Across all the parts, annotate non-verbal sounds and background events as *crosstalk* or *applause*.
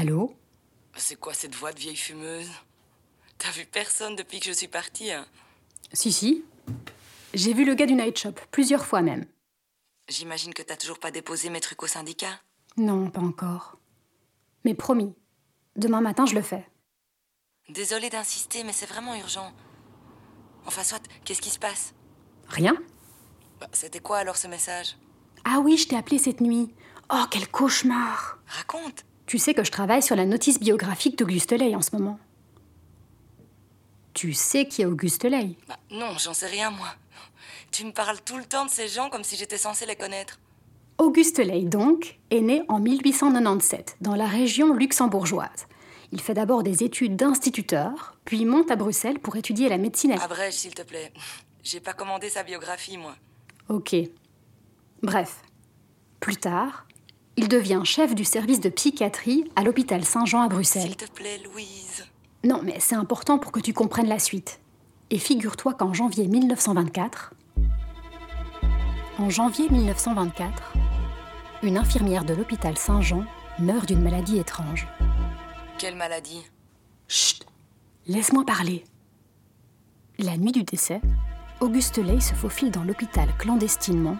Allô C'est quoi cette voix de vieille fumeuse? T'as vu personne depuis que je suis partie hein? Si, si. J'ai vu le gars du night shop, plusieurs fois même. J'imagine que t'as toujours pas déposé mes trucs au syndicat? Non, pas encore. Mais promis, demain matin, je le fais. Désolée d'insister, mais c'est vraiment urgent. Enfin, soit, qu'est-ce qui se passe? Rien Bah, C'était quoi alors ce message? Ah oui, je t'ai appelé cette nuit. Oh, quel cauchemar Raconte Tu sais que je travaille sur la notice biographique d'Auguste Ley en ce moment. Tu sais qui est Auguste Ley? Bah non, j'en sais rien moi. Tu me parles tout le temps de ces gens comme si j'étais censée les connaître. Auguste Ley, donc, est né en 1897 dans la région luxembourgeoise. Il fait d'abord des études d'instituteur, puis monte à Bruxelles pour étudier la médecine. à- Abrège, s'il te plaît. J'ai pas commandé sa biographie, moi. Ok. Bref. Plus tard, il devient chef du service de psychiatrie à l'hôpital Saint-Jean à Bruxelles. S'il te plaît, Louise. Non, mais c'est important pour que tu comprennes la suite. Et figure-toi qu'en janvier 1924, en janvier 1924, une infirmière de l'hôpital Saint-Jean meurt d'une maladie étrange. Quelle maladie? Chut Laisse-moi parler. La nuit du décès, Auguste Ley se faufile dans l'hôpital clandestinement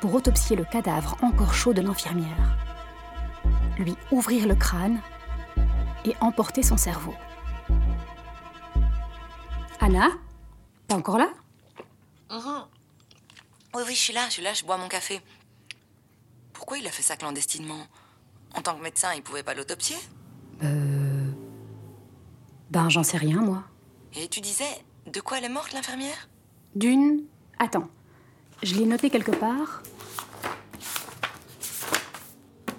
pour autopsier le cadavre encore chaud de l'infirmière, lui ouvrir le crâne et emporter son cerveau. Anna T'es encore là? Oui, oui, je suis là, je suis là, je bois mon café. Pourquoi il a fait ça clandestinement? En tant que médecin, il pouvait pas l'autopsier? Ben, j'en sais rien, moi. Et tu disais, de quoi elle est morte, l'infirmière? D'une. Attends. Je l'ai noté quelque part.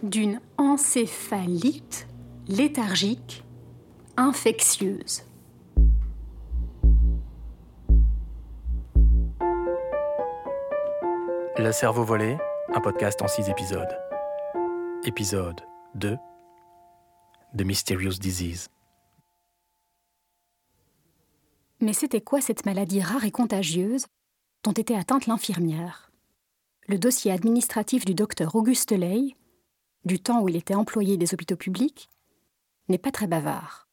D'une encéphalite léthargique infectieuse. Le cerveau volé, un podcast en six épisodes. Épisode 2 The Mysterious Disease. Mais c'était quoi cette maladie rare et contagieuse? Dont était atteinte l'infirmière Le dossier administratif du docteur Auguste Ley, du temps où il était employé des hôpitaux publics, n'est pas très bavard.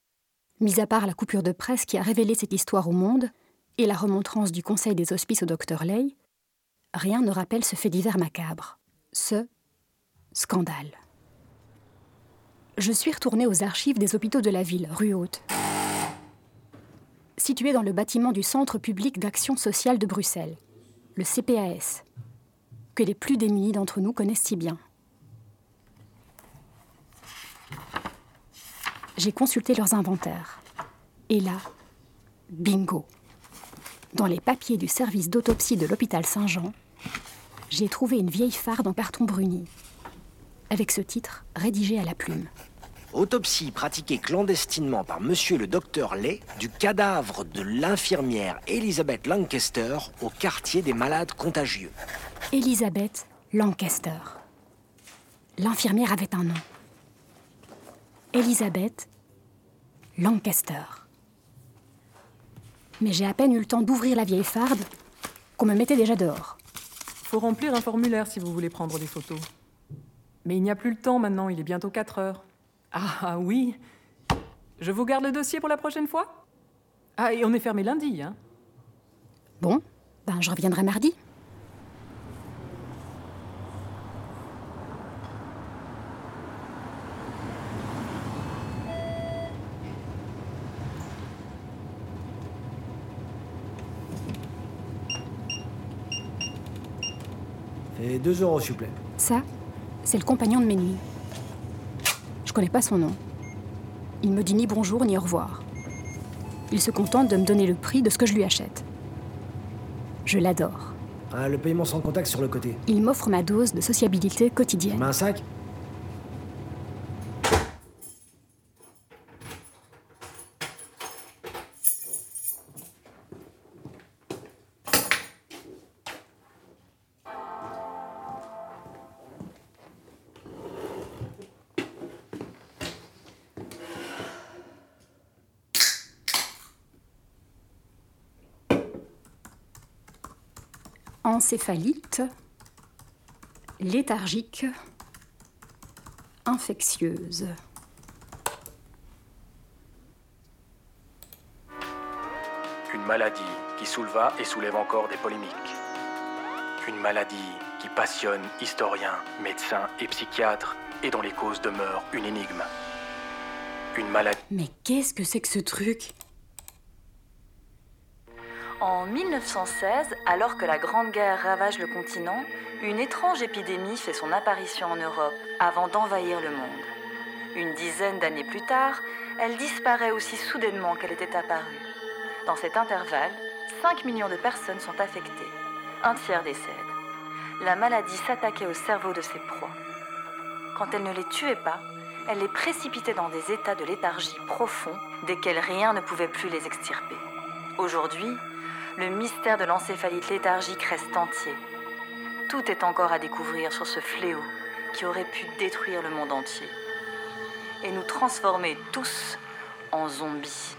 Mis à part la coupure de presse qui a révélé cette histoire au monde et la remontrance du conseil des hospices au docteur Ley, rien ne rappelle ce fait divers macabre, ce scandale. Je suis retournée aux archives des hôpitaux de la ville, rue Haute situé dans le bâtiment du Centre public d'action sociale de Bruxelles, le CPAS, que les plus démunis d'entre nous connaissent si bien. J'ai consulté leurs inventaires. Et là, bingo. Dans les papiers du service d'autopsie de l'hôpital Saint-Jean, j'ai trouvé une vieille farde en carton bruni, avec ce titre rédigé à la plume. Autopsie pratiquée clandestinement par monsieur le docteur Lay du cadavre de l'infirmière Elizabeth Lancaster au quartier des malades contagieux. Elisabeth Lancaster. L'infirmière avait un nom. Elisabeth Lancaster. Mais j'ai à peine eu le temps d'ouvrir la vieille farde qu'on me mettait déjà dehors. Faut remplir un formulaire si vous voulez prendre des photos. Mais il n'y a plus le temps maintenant, il est bientôt 4 heures. Ah, ah oui Je vous garde le dossier pour la prochaine fois? Ah, et on est fermé lundi, hein Bon, ben je reviendrai mardi. Et 2 euros, s'il vous plaît. Ça, c'est le compagnon de mes nuits. Je connais pas son nom. Il me dit ni bonjour ni au revoir. Il se contente de me donner le prix de ce que je lui achète. Je l'adore. Ah, le paiement sans contact sur le côté. Il m'offre ma dose de sociabilité On met quotidienne. un sac encéphalite, léthargique, infectieuse. Une maladie qui souleva et soulève encore des polémiques. Une maladie qui passionne historiens, médecins et psychiatres et dont les causes demeurent une énigme. Une maladie. Mais qu'est-ce que c'est que ce truc? En 1916, alors que la Grande Guerre ravage le continent, une étrange épidémie fait son apparition en Europe avant d'envahir le monde. Une dizaine d'années plus tard, elle disparaît aussi soudainement qu'elle était apparue. Dans cet intervalle, 5 millions de personnes sont affectées. Un tiers décède. La maladie s'attaquait au cerveau de ses proies. Quand elle ne les tuait pas, elle les précipitait dans des états de léthargie profonds desquels rien ne pouvait plus les extirper. Aujourd'hui, le mystère de l'encéphalite léthargique reste entier. Tout est encore à découvrir sur ce fléau qui aurait pu détruire le monde entier et nous transformer tous en zombies.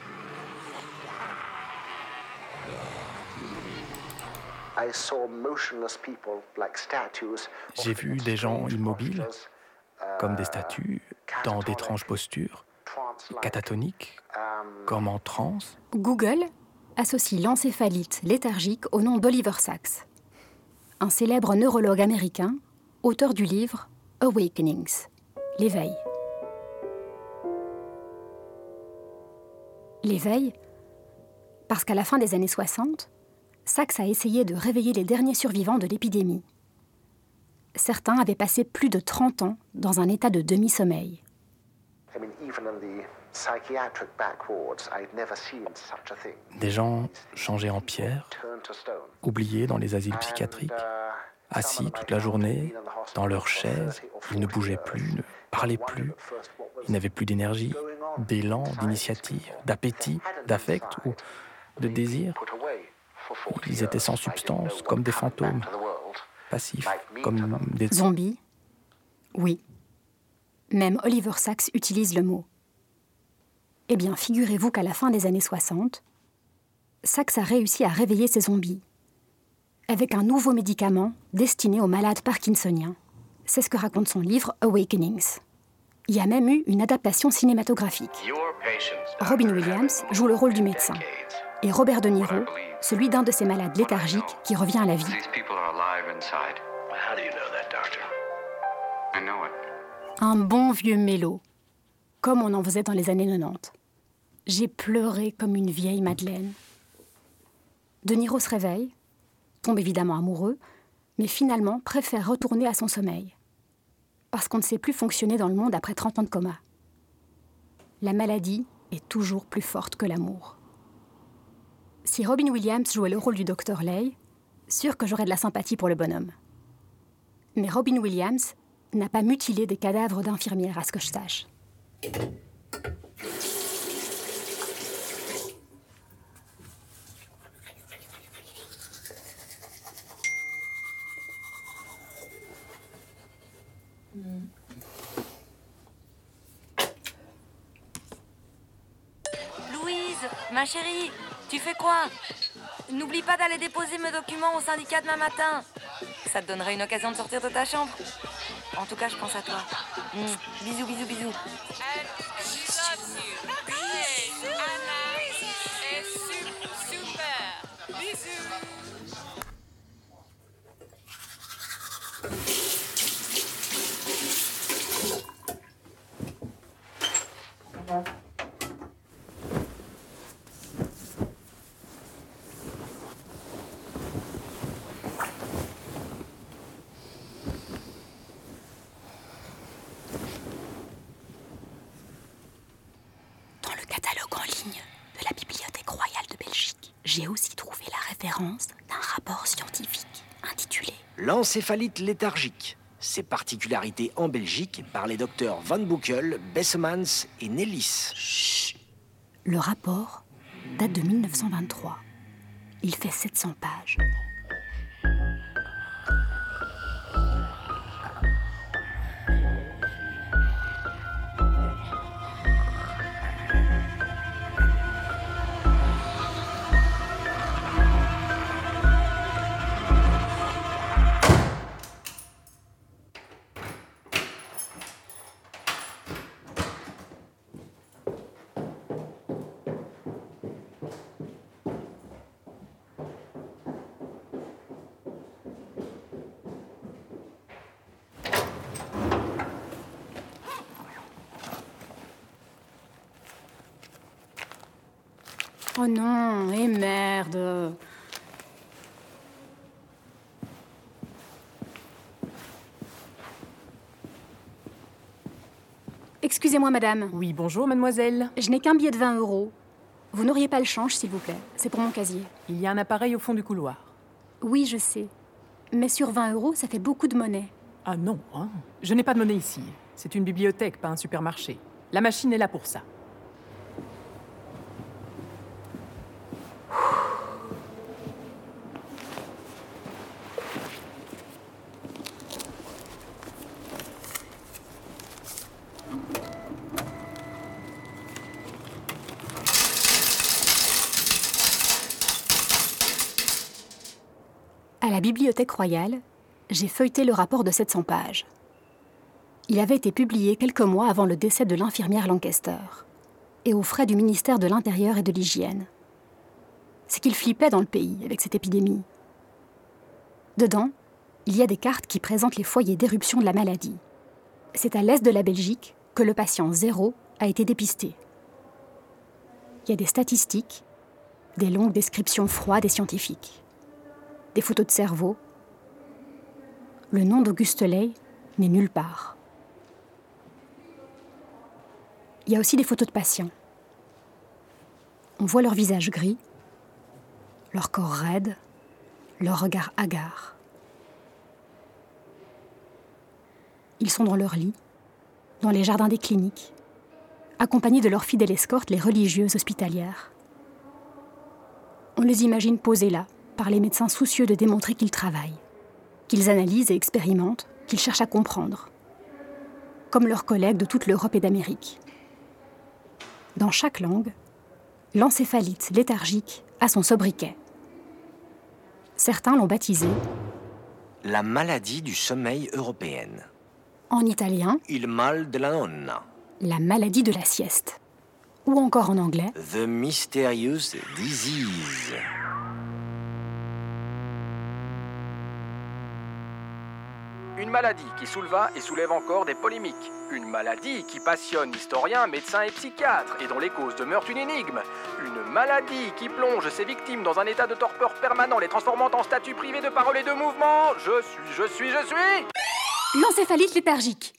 J'ai vu des gens immobiles, comme des statues, dans d'étranges postures, catatoniques, comme en transe. Google associe l'encéphalite léthargique au nom d'Oliver Sacks, un célèbre neurologue américain, auteur du livre Awakenings, l'éveil. L'éveil, parce qu'à la fin des années 60, Sachs a essayé de réveiller les derniers survivants de l'épidémie. Certains avaient passé plus de 30 ans dans un état de demi-sommeil. Des gens changés en pierre, oubliés dans les asiles psychiatriques, assis toute la journée, dans leurs chaises, ils ne bougeaient plus, ne parlaient plus, ils n'avaient plus d'énergie, d'élan, d'initiative, d'appétit, d'affect ou de désir. Ils étaient sans substance, comme des fantômes, passifs, comme des zombies. Oui. Même Oliver Sacks utilise le mot. Eh bien, figurez-vous qu'à la fin des années 60, Sachs a réussi à réveiller ces zombies avec un nouveau médicament destiné aux malades parkinsoniens. C'est ce que raconte son livre Awakenings. Il y a même eu une adaptation cinématographique. Robin Williams joue le rôle du médecin et Robert De Niro celui d'un de ces malades léthargiques qui revient à la vie. Un bon vieux mélo, comme on en faisait dans les années 90. J'ai pleuré comme une vieille Madeleine. De Niro se réveille, tombe évidemment amoureux, mais finalement préfère retourner à son sommeil. Parce qu'on ne sait plus fonctionner dans le monde après 30 ans de coma. La maladie est toujours plus forte que l'amour. Si Robin Williams jouait le rôle du docteur Lay, sûr que j'aurais de la sympathie pour le bonhomme. Mais Robin Williams n'a pas mutilé des cadavres d'infirmières à ce que je sache. Louise, ma chérie, tu fais quoi? N'oublie pas d'aller déposer mes documents au syndicat demain matin. Ça te donnerait une occasion de sortir de ta chambre. En tout cas, je pense à toi. Mmh. Bisous, bisous, bisous. Référence d'un rapport scientifique intitulé L'encéphalite léthargique. Ses particularités en Belgique par les docteurs Van Boekel, Bessemans et Nellis. Chut Le rapport date de 1923. Il fait 700 pages. Oh non, et merde. Excusez-moi, madame. Oui, bonjour, mademoiselle. Je n'ai qu'un billet de 20 euros. Vous n'auriez pas le change, s'il vous plaît. C'est pour mon casier. Il y a un appareil au fond du couloir. Oui, je sais. Mais sur 20 euros, ça fait beaucoup de monnaie. Ah non, hein. Je n'ai pas de monnaie ici. C'est une bibliothèque, pas un supermarché. La machine est là pour ça. À la Bibliothèque j'ai feuilleté le rapport de 700 pages. Il avait été publié quelques mois avant le décès de l'infirmière Lancaster, et aux frais du ministère de l'Intérieur et de l'Hygiène. C'est qu'il flippait dans le pays avec cette épidémie. Dedans, il y a des cartes qui présentent les foyers d'éruption de la maladie. C'est à l'est de la Belgique que le patient zéro a été dépisté. Il y a des statistiques, des longues descriptions froides et scientifiques, des photos de cerveau. Le nom d'Auguste Ley n'est nulle part. Il y a aussi des photos de patients. On voit leur visage gris, leur corps raide, leur regard hagard. Ils sont dans leur lit, dans les jardins des cliniques, accompagnés de leurs fidèles escortes, les religieuses hospitalières. On les imagine posés là, par les médecins soucieux de démontrer qu'ils travaillent, qu'ils analysent et expérimentent, qu'ils cherchent à comprendre, comme leurs collègues de toute l'Europe et d'Amérique. Dans chaque langue, l'encéphalite léthargique a son sobriquet. Certains l'ont baptisé La maladie du sommeil européenne. en italien Il mal de la nonna. la maladie de la sieste, ou encore en anglais The mysterious disease. Une maladie qui souleva et soulève encore des polémiques. Une maladie qui passionne historiens, médecins et psychiatres et dont les causes demeurent une énigme. Une maladie qui plonge ses victimes dans un état de torpeur permanent, les transformant en statues privées de parole et de mouvement. Je suis, je suis, je suis l'encéphalite léthargique.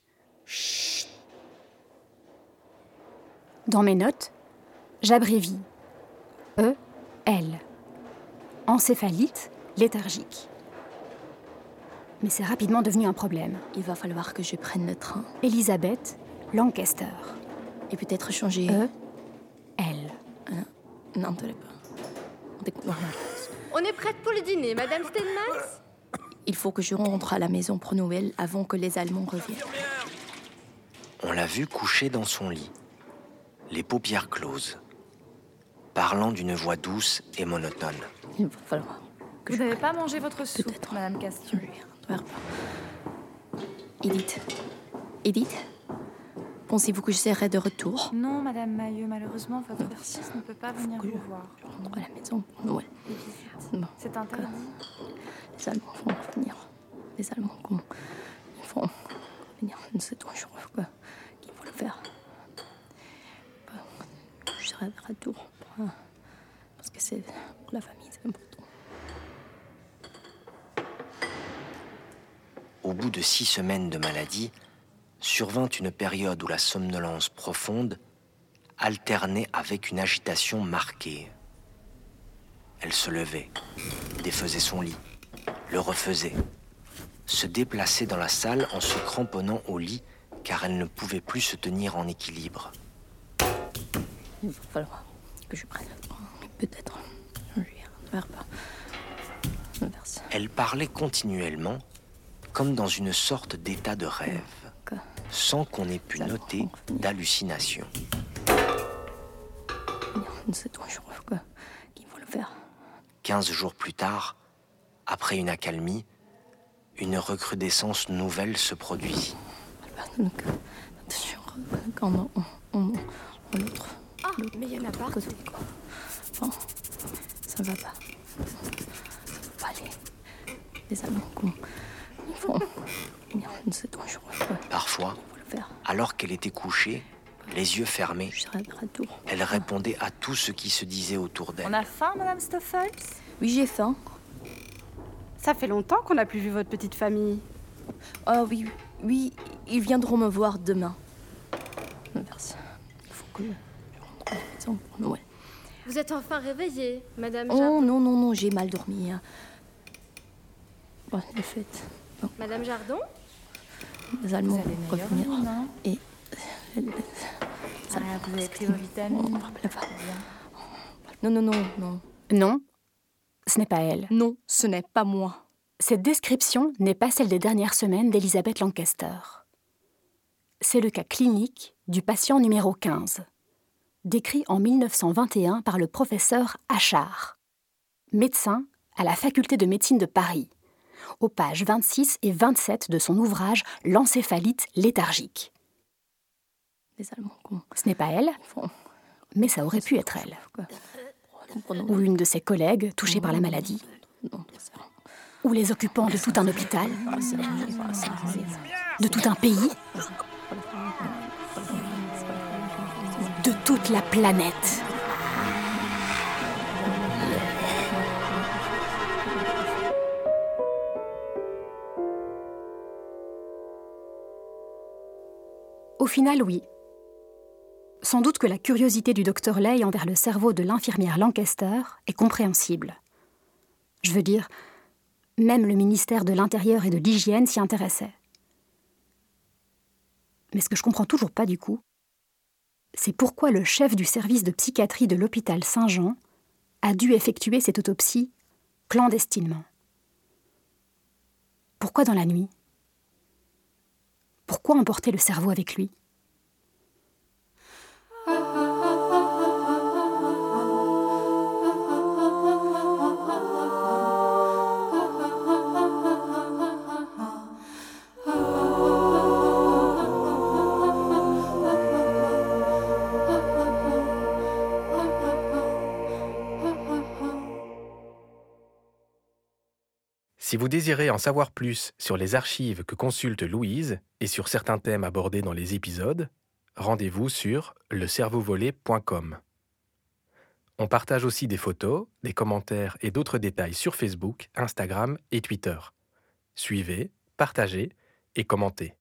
Dans mes notes, j'abrévie E L. Encéphalite léthargique. Mais c'est rapidement devenu un problème. Il va falloir que je prenne le train Elisabeth Lancaster. et peut-être changer. E L. Non, te l'ai pas. On est prête pour le dîner, Madame Steinmans Il faut que je rentre à la maison pour Noël avant que les Allemands reviennent. On l'a vu couché dans son lit, les paupières closes, parlant d'une voix douce et monotone. Il va falloir que Vous n'avez pas mangé votre soupe, Peut-être. Madame Castillon. Edith. Edith Pensez-vous que je serai de retour? Non, Madame Maillot, malheureusement, votre fils ne peut pas venir vous voir. Je rentre à la maison pour Noël. Bon, C'est interdit. les Allemands vont revenir. Les Allemands vont... Ils vont revenir. Je ne sais pas, je crois que- qu'ils vont le faire. Bon, Je serai de retour. Parce que c'est pour la famille, c'est. Au bout de six semaines de maladie, survint une période où la somnolence profonde alternait avec une agitation marquée. Elle se levait, défaisait son lit, le refaisait, se déplaçait dans la salle en se cramponnant au lit car elle ne pouvait plus se tenir en équilibre. Il va falloir que je prenne. Peut-être un. Inverse. Elle parlait continuellement, comme dans une sorte d'état de rêve, sans qu'on ait pu noter d'hallucination. Quinze jours plus tard, après une accalmie, une recrudescence nouvelle se produisit. Donc, attention, quand on, on, on, on l'autre. Ah, mais il y en a pas. Bon, ça va pas. Ça va pas aller. Les qu'on- *laughs* Parfois, alors qu'elle était couchée, Les yeux fermés, elle répondait à tout ce qui se disait autour On d'elle. a faim, Madame Stoffels? Oui, j'ai faim. Ça fait longtemps qu'on n'a plus vu votre petite famille. Ah oui, oui, ils viendront me voir demain. Merci. Il faut que je rentre à la maison pour Noël. Vous êtes enfin réveillée, Madame Oh Jardin. non, non, non, j'ai mal dormi. hein. Bon, Madame Jardin les Allemands avez meilleur revenir. vie, non Et. Ah, vous avez pris vos vitamines. Non, non, non, non. Non, ce n'est pas elle. Non, ce n'est pas moi. Cette description n'est pas celle des dernières semaines d'Elizabeth Lancaster. C'est le cas clinique du patient numéro 15, décrit en 1921 par le professeur Achard, médecin à la faculté de médecine de Paris, aux pages 26 et 27 de son ouvrage L'encéphalite léthargique. Les Allemands, Ce n'est pas elle, mais ça aurait pu être elle, ou une de ses collègues touchée par la maladie, ou les occupants de tout un hôpital, Ah, de tout un pays, de toute la planète. Final, oui. Sans doute que la curiosité du docteur Lay envers le cerveau de l'infirmière Lancaster est compréhensible. Je veux dire, même le ministère de l'Intérieur et de l'Hygiène s'y intéressait. Mais ce que je comprends toujours pas du coup, c'est pourquoi le chef du service de psychiatrie de l'hôpital Saint-Jean a dû effectuer cette autopsie clandestinement. Pourquoi dans la nuit? Pourquoi emporter le cerveau avec lui? Si vous désirez en savoir plus sur les archives que consulte Louise et sur certains thèmes abordés dans les épisodes, rendez-vous sur lecerveauvolé.com. On partage aussi des photos, des commentaires et d'autres détails sur Facebook, Instagram et Twitter. Suivez, partagez et commentez.